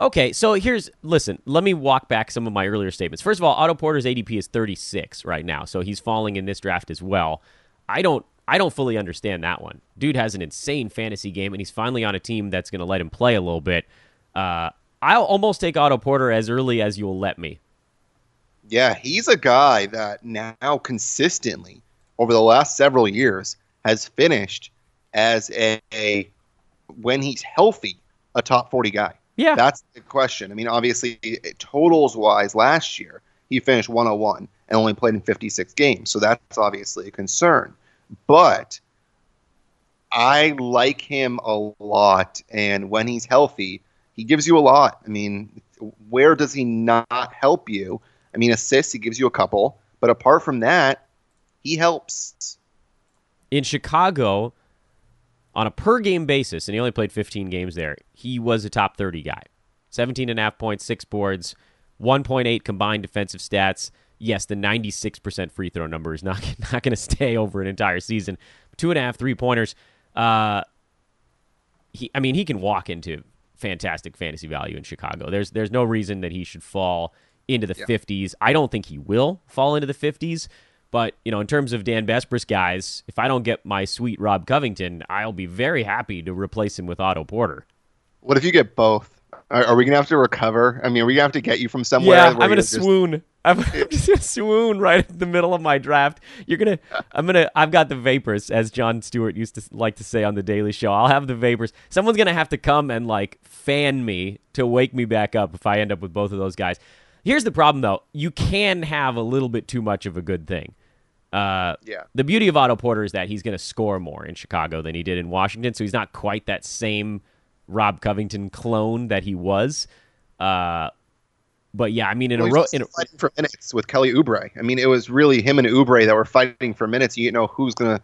Okay, so here's listen. Let me walk back some of my earlier statements. First of all, Otto Porter's ADP is 36 right now, so he's falling in this draft as well. I don't, I don't fully understand that one. Dude has an insane fantasy game, and he's finally on a team that's going to let him play a little bit. Uh, I'll almost take Otto Porter as early as you'll let me. Yeah, he's a guy that now consistently over the last several years has finished as a, a when he's healthy, a top 40 guy? Yeah. That's the question. I mean, obviously, totals wise, last year he finished 101 and only played in 56 games, so that's obviously a concern. But I like him a lot, and when he's healthy, he gives you a lot. I mean, where does he not help you? I mean, assists, he gives you a couple, but apart from that, he helps. In Chicago, on a per game basis, and he only played 15 games there, he was a top 30 guy. 17 and a half points, six boards, 1.8 combined defensive stats. Yes, the 96% free throw number is not, not going to stay over an entire season. Two and a half three pointers. Uh, he, I mean, he can walk into fantastic fantasy value in Chicago. There's there's no reason that he should fall into the yeah. 50s. I don't think he will fall into the 50s. But, you know, in terms of Dan Besbris guys, if I don't get my sweet Rob Covington, I'll be very happy to replace him with Otto Porter. What if you get both? Are, are we going to have to recover? I mean, are we going to have to get you from somewhere? Yeah, I'm going to swoon. I'm just gonna swoon right in the middle of my draft. You're gonna, I'm gonna, I've got the vapors, as Jon Stewart used to like to say on the Daily Show. I'll have the vapors. Someone's gonna have to come and like fan me to wake me back up if I end up with both of those guys. Here's the problem, though. You can have a little bit too much of a good thing. Uh, yeah. The beauty of Otto Porter is that he's going to score more in Chicago than he did in Washington, so he's not quite that same Rob Covington clone that he was. Uh, but yeah, I mean, in well, a row, in a, fighting for minutes with Kelly Oubre. I mean, it was really him and Oubre that were fighting for minutes. You know who's gonna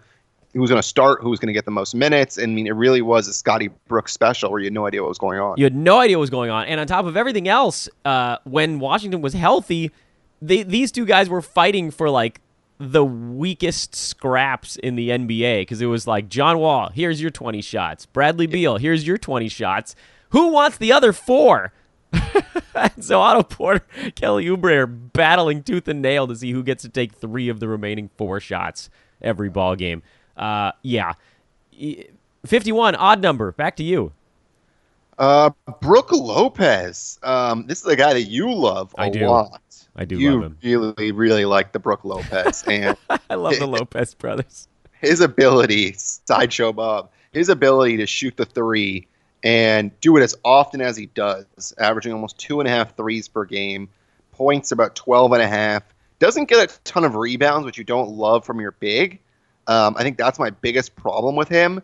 who's gonna start, who's gonna get the most minutes. And I mean, it really was a Scotty Brooks special where you had no idea what was going on. You had no idea what was going on, and on top of everything else, uh, when Washington was healthy, they, these two guys were fighting for like the weakest scraps in the NBA because it was like John Wall, here's your 20 shots. Bradley Beal, here's your 20 shots. Who wants the other four? so Otto Porter, Kelly Oubre are battling tooth and nail to see who gets to take three of the remaining four shots every ball game. Uh, yeah, fifty-one, odd number. Back to you. Uh, Brook Lopez. Um, this is a guy that you love a I do. lot. I do you love him. really, really like the Brook Lopez, and I love the Lopez brothers. His ability, sideshow Bob, his ability to shoot the three and do it as often as he does, averaging almost two and a half threes per game, points about 12 and a half. Doesn't get a ton of rebounds, which you don't love from your big. Um, I think that's my biggest problem with him.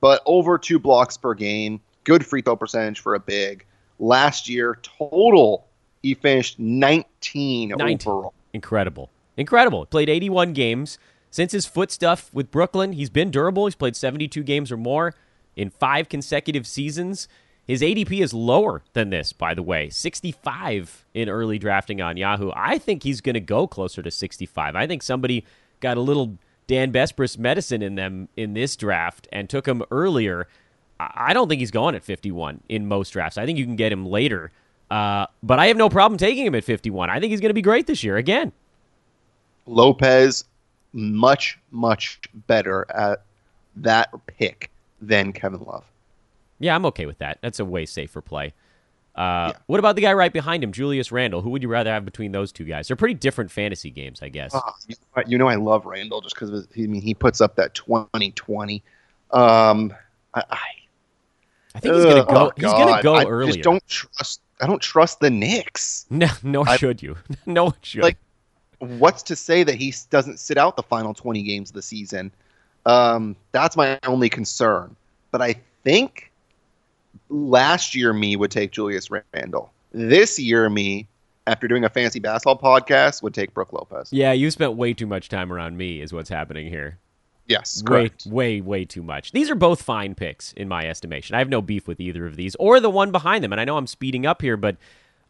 But over two blocks per game, good free throw percentage for a big. Last year, total, he finished 19, 19. overall. Incredible. Incredible. Played 81 games. Since his foot stuff with Brooklyn, he's been durable. He's played 72 games or more in five consecutive seasons. His ADP is lower than this, by the way, 65 in early drafting on Yahoo. I think he's going to go closer to 65. I think somebody got a little Dan Besbris medicine in them in this draft and took him earlier. I don't think he's going at 51 in most drafts. I think you can get him later. Uh, but I have no problem taking him at 51. I think he's going to be great this year again. Lopez, much, much better at that pick than Kevin Love. Yeah, I'm okay with that. That's a way safer play. Uh, yeah. What about the guy right behind him, Julius Randle? Who would you rather have between those two guys? They're pretty different fantasy games, I guess. Uh, you know, I love Randle just because I mean he puts up that 2020. Um, I, I, I think he's gonna go. Oh he's gonna go I earlier. Just don't trust. I don't trust the Knicks. No, nor I, should you. no one should. Like, what's to say that he doesn't sit out the final 20 games of the season? Um, that's my only concern. But I think last year me would take Julius Randle. This year me, after doing a fancy basketball podcast, would take Brook Lopez. Yeah, you spent way too much time around me, is what's happening here. Yes, correct. Way, way, way too much. These are both fine picks in my estimation. I have no beef with either of these or the one behind them. And I know I'm speeding up here, but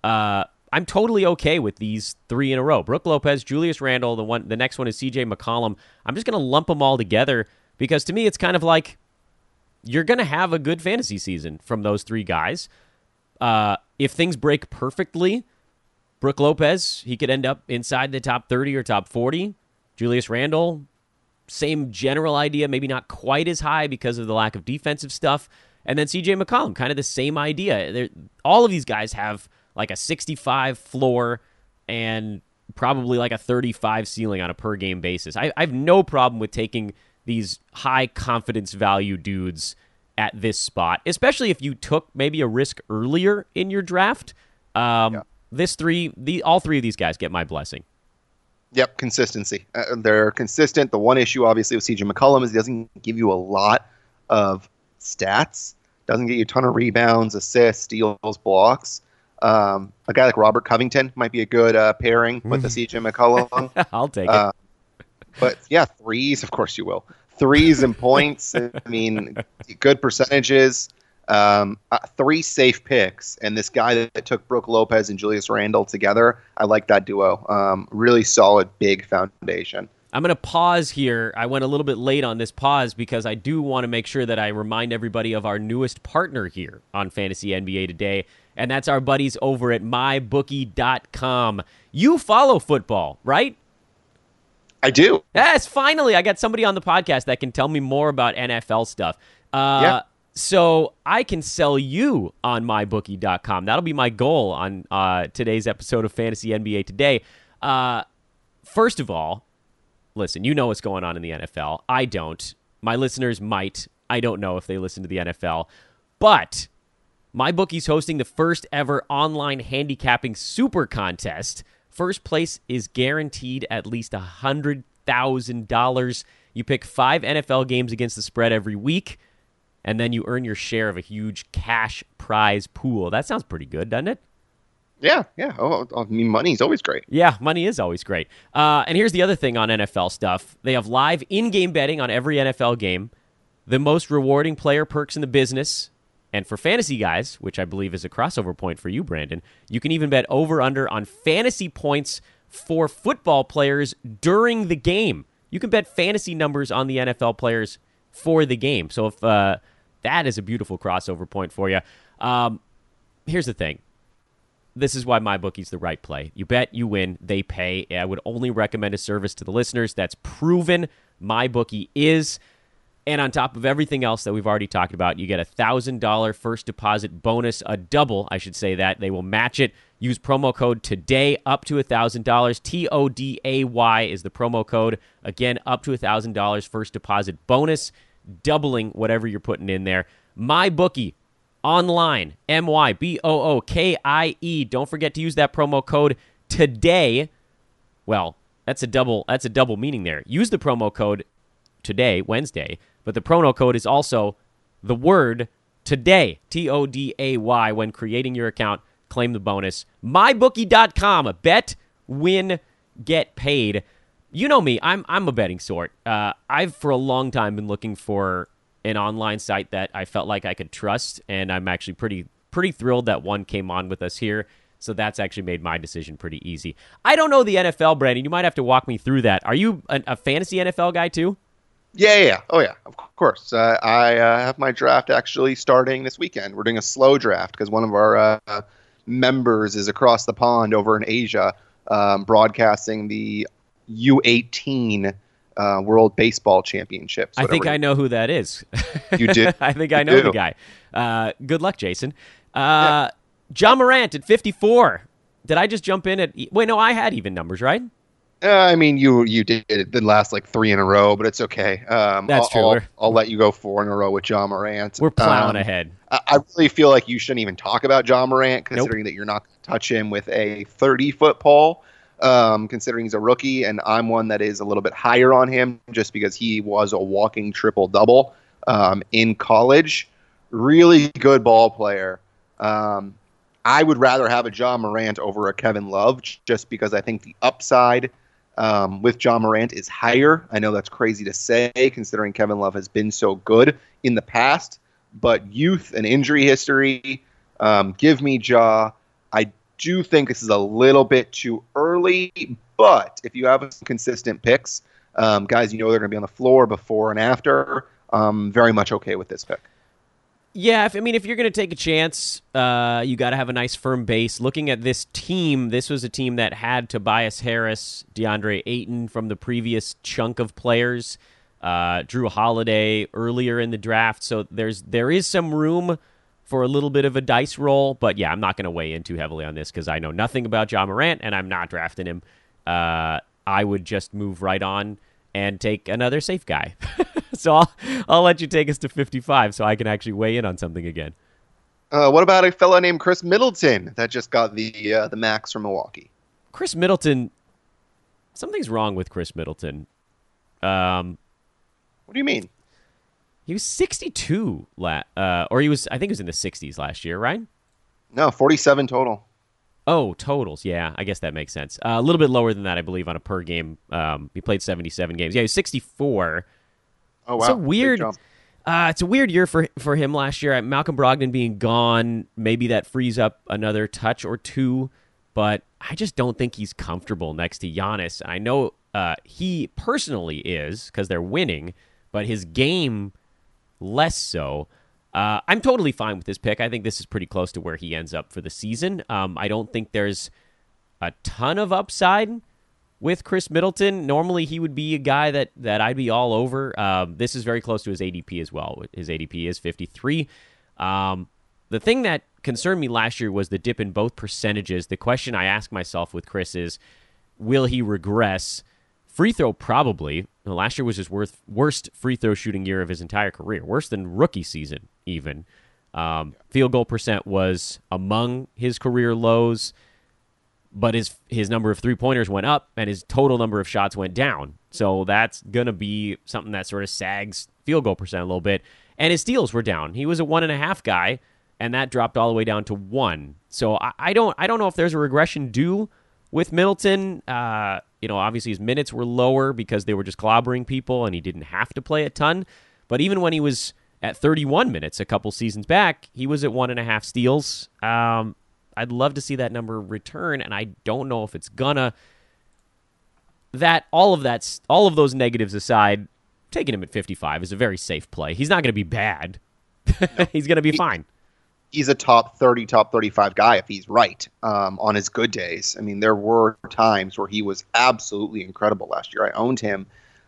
uh, I'm totally okay with these three in a row. Brook Lopez, Julius Randle, the one the next one is CJ McCollum. I'm just gonna lump them all together because to me it's kind of like you're gonna have a good fantasy season from those three guys. Uh, if things break perfectly, Brook Lopez, he could end up inside the top 30 or top 40. Julius Randle, same general idea, maybe not quite as high because of the lack of defensive stuff. And then CJ McCollum, kind of the same idea. They're, all of these guys have like a 65 floor and probably like a 35 ceiling on a per game basis. I, I have no problem with taking these high confidence value dudes at this spot, especially if you took maybe a risk earlier in your draft. Um, Yeah. This three, the all three of these guys get my blessing. Yep, consistency. Uh, they're consistent. The one issue, obviously, with CJ McCollum is he doesn't give you a lot of stats. Doesn't get you a ton of rebounds, assists, steals, blocks. Um, a guy like Robert Covington might be a good uh, pairing with the CJ McCollum. I'll take it. Uh, but yeah, threes, of course you will. Threes and points. I mean, good percentages. Um, uh, three safe picks, and this guy that took Brook Lopez and Julius Randle together. I like that duo. Um, really solid, big foundation. I'm going to pause here. I went a little bit late on this pause because I do want to make sure that I remind everybody of our newest partner here on Fantasy NBA today, and that's our buddies over at mybookie.com. You follow football, right? I do. Yes, finally, I got somebody on the podcast that can tell me more about NFL stuff. Uh, Yeah. So I can sell you on mybookie.com. That'll be my goal on uh, today's episode of Fantasy NBA Today. Uh, first of all, listen, you know what's going on in the NFL. I don't. My listeners might. I don't know if they listen to the NFL. But my bookie's hosting the first ever online handicapping super contest. First place is guaranteed at least $100,000. You pick five NFL games against the spread every week, and then you earn your share of a huge cash prize pool. That sounds pretty good, doesn't it? Yeah, yeah. Oh, I mean, money's always great. Yeah, money is always great. Uh, and here's the other thing on NFL stuff they have live in game betting on every NFL game, the most rewarding player perks in the business. And for fantasy guys, which I believe is a crossover point for you, Brandon, you can even bet over under on fantasy points for football players during the game. You can bet fantasy numbers on the NFL players for the game. So if uh, that is a beautiful crossover point for you. Um, here's the thing this is why my bookie's the right play. You bet, you win, they pay. I would only recommend a service to the listeners that's proven. My bookie is. And on top of everything else that we've already talked about, you get a $1,000 first deposit bonus, a double, I should say that. They will match it. Use promo code today up to a $1,000. T O D A Y is the promo code. Again, up to a $1,000 first deposit bonus, doubling whatever you're putting in there. My bookie online, M Y B O O K I E. Don't forget to use that promo code today. Well, that's a double that's a double meaning there. Use the promo code today, Wednesday, but the promo code is also the word today, T O D A Y when creating your account, claim the bonus. mybookie.com, bet, win, get paid. You know me, I'm I'm a betting sort. Uh, I've for a long time been looking for an online site that I felt like I could trust, and I'm actually pretty pretty thrilled that one came on with us here. So that's actually made my decision pretty easy. I don't know the NFL, Brandon. You might have to walk me through that. Are you a, a fantasy NFL guy too? Yeah, yeah, yeah. Oh, yeah. Of course. Uh, I uh, have my draft actually starting this weekend. We're doing a slow draft because one of our uh, members is across the pond over in Asia, um, broadcasting the U18 uh, World Baseball Championships. I think I know who that is. You do? I think I know the guy. Uh, good luck, Jason. Uh, Ja Morant at 54. Did I just jump in at? Wait, no, I had even numbers, right? Uh, I mean, you you did it did last like three in a row, but it's okay. Um, That's I'll, true. I'll, I'll let you go four in a row with Ja Morant. We're plowing Um, ahead. I I really feel like you shouldn't even talk about Ja Morant, considering that you're not going to touch him with a 30 foot pole. Um, considering he's a rookie, and I'm one that is a little bit higher on him, just because he was a walking triple double um, in college. Really good ball player. Um, I would rather have a Ja Morant over a Kevin Love, just because I think the upside um, with Ja Morant is higher. I know that's crazy to say, considering Kevin Love has been so good in the past but youth and injury history. Um, give me Ja. I do think this is a little bit too early, but if you have some consistent picks, um, guys, you know they're going to be on the floor before and after. Um, very much okay with this pick. Yeah, if, I mean, if you're going to take a chance, uh, you got to have a nice firm base. Looking at this team, this was a team that had Tobias Harris, DeAndre Ayton from the previous chunk of players, uh, Jrue Holiday earlier in the draft. So there's there is some room for a little bit of a dice roll. But yeah, I'm not going to weigh in too heavily on this because I know nothing about Ja Morant and I'm not drafting him. Uh, I would just move right on and take another safe guy. so I'll I'll let you take us to 55 so I can actually weigh in on something again. Uh, what about a fellow named Khris Middleton that just got the uh, the max from Milwaukee? Khris Middleton. Something's wrong with Khris Middleton. Um, what do you mean? He was 62 la- uh, or he was I think he was in the 60s last year, right? No, 47 total. Oh, totals. Yeah, I guess that makes sense. Uh, a little bit lower than that, I believe, on a per game. Um, he played 77 games. Yeah, he was 64. Oh, wow. It's a weird. Uh, it's a weird year for for him last year. Malcolm Brogdon being gone, maybe that frees up another touch or two, but I just don't think he's comfortable next to Giannis. I know uh, he personally is because they're winning, but his game less so. Uh, I'm totally fine with this pick. I think this is pretty close to where he ends up for the season. Um, I don't think there's a ton of upside with Khris Middleton. Normally, he would be a guy that that I'd be all over. Um, this is very close to his ADP as well. His ADP is 53. Um, the thing that concerned me last year was the dip in both percentages. The question I ask myself with Khris is, will he regress? Free throw, probably. last year was his worst, worst free throw shooting year of his entire career, worse than rookie season, even. Um, field goal percent was among his career lows, but his his number of three pointers went up and his total number of shots went down. So that's gonna be something that sort of sags field goal percent a little bit. And his steals were down. He was a one and a half guy, and that dropped all the way down to one. So I, I don't I don't know if there's a regression due with Middleton. Uh, you know, obviously his minutes were lower because they were just clobbering people and he didn't have to play a ton. But even when he was at 31 minutes a couple seasons back, he was at one and a half steals. Um, I'd love to see that number return, and I don't know if it's gonna. That all of that's all of those negatives aside, taking him at 55 is a very safe play. He's not going to be bad. No. he's going to be he, fine he's a top 30, top 35 guy if he's right um, on his good days. I mean, there were times where he was absolutely incredible last year. I owned him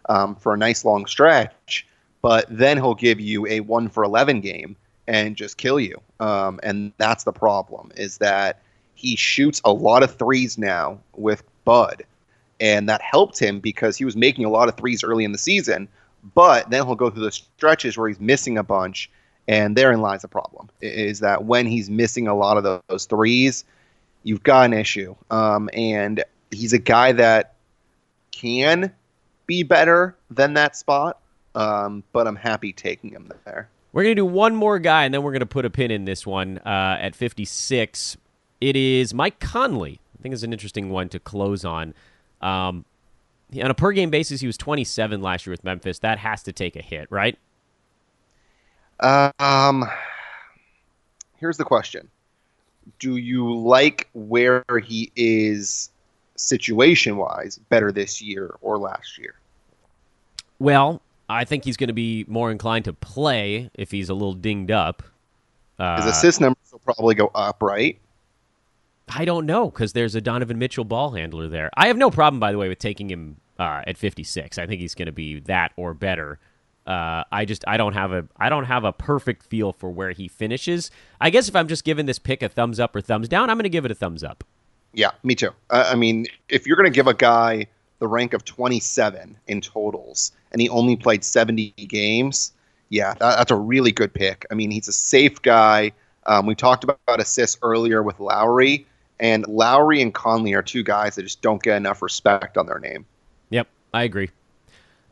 um, for a nice long stretch, but then he'll give you a one for 11 game and just kill you. Um, and that's the problem is that he shoots a lot of threes now with Bud. And that helped him because he was making a lot of threes early in the season. But then he'll go through the stretches where he's missing a bunch and therein lies the problem: is that when he's missing a lot of those threes, you've got an issue. Um, and he's a guy that can be better than that spot, um, but I'm happy taking him there. We're going to do one more guy, and then we're going to put a pin in this one uh, at 56. It is Mike Conley. I think it's an interesting one to close on. Um, on a per game basis, he was 27 last year with Memphis. That has to take a hit, right? Um, here's the question: Do you like where he is situation-wise better this year or last year? Well, I think he's going to be more inclined to play if he's a little dinged up. Uh, His assist numbers will probably go up, right? I don't know because there's a Donovan Mitchell ball handler there. I have no problem, by the way, with taking him uh, at 56. I think he's going to be that or better. Uh, I just I don't have a I don't have a perfect feel for where he finishes. I guess if I'm just giving this pick a thumbs up or thumbs down, I'm going to give it a thumbs up. Yeah, me too. Uh, I mean, if you're going to give a guy the rank of 27 in totals and he only played 70 games, yeah, that, that's a really good pick. I mean, he's a safe guy. Um, we talked about assists earlier with Lowry, and Lowry and Conley are two guys that just don't get enough respect on their name. Yep, I agree.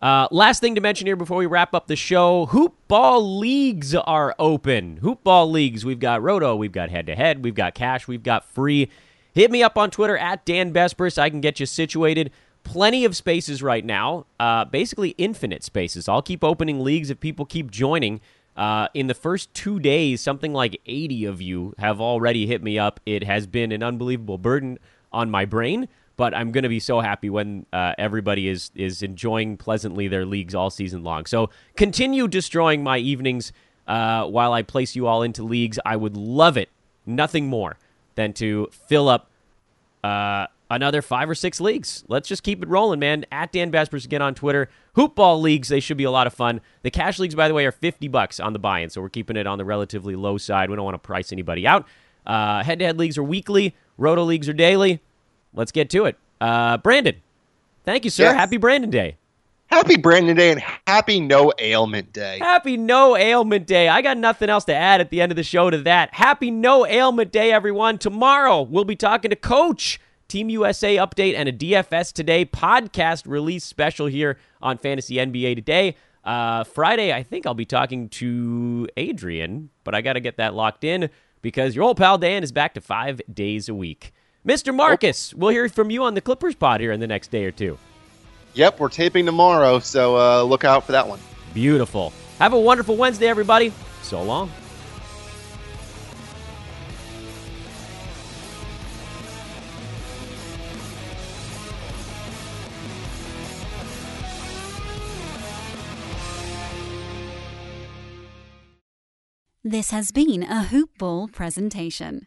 Uh, last thing to mention here before we wrap up the show hoop ball leagues are open. Hoop ball leagues. We've got Roto, we've got head to head, we've got cash, we've got free. Hit me up on Twitter at Dan Besbris. I can get you situated. Plenty of spaces right now, uh, basically infinite spaces. I'll keep opening leagues if people keep joining. Uh, in the first two days, something like 80 of you have already hit me up. It has been an unbelievable burden on my brain but I'm going to be so happy when uh, everybody is is enjoying pleasantly their leagues all season long. So continue destroying my evenings uh, while I place you all into leagues. I would love it, nothing more than to fill up uh, another five or six leagues. Let's just keep it rolling, man. At Dan Besbris again on Twitter. Hoopball leagues, they should be a lot of fun. The cash leagues, by the way, are 50 bucks on the buy-in, so we're keeping it on the relatively low side. We don't want to price anybody out. Uh, head-to-head leagues are weekly. Roto leagues are daily let's get to it. Uh, Brandon, thank you, sir. Yes. Happy Brandon Day. Happy Brandon Day and happy No Ailment Day. Happy No Ailment Day. I got nothing else to add at the end of the show to that. Happy No Ailment Day, everyone. Tomorrow, we'll be talking to Coach. Team USA update and a DFS Today podcast release special here on Fantasy NBA Today. Uh, Friday, I think I'll be talking to Adrian, but I got to get that locked in because your old pal Dan is back to five days a week. Mr. Marcus, we'll hear from you on the Clippers pod here in the next day or two. Yep, we're taping tomorrow, so uh, look out for that one. Beautiful. Have a wonderful Wednesday, everybody. So long. This has been a Hoop Ball presentation.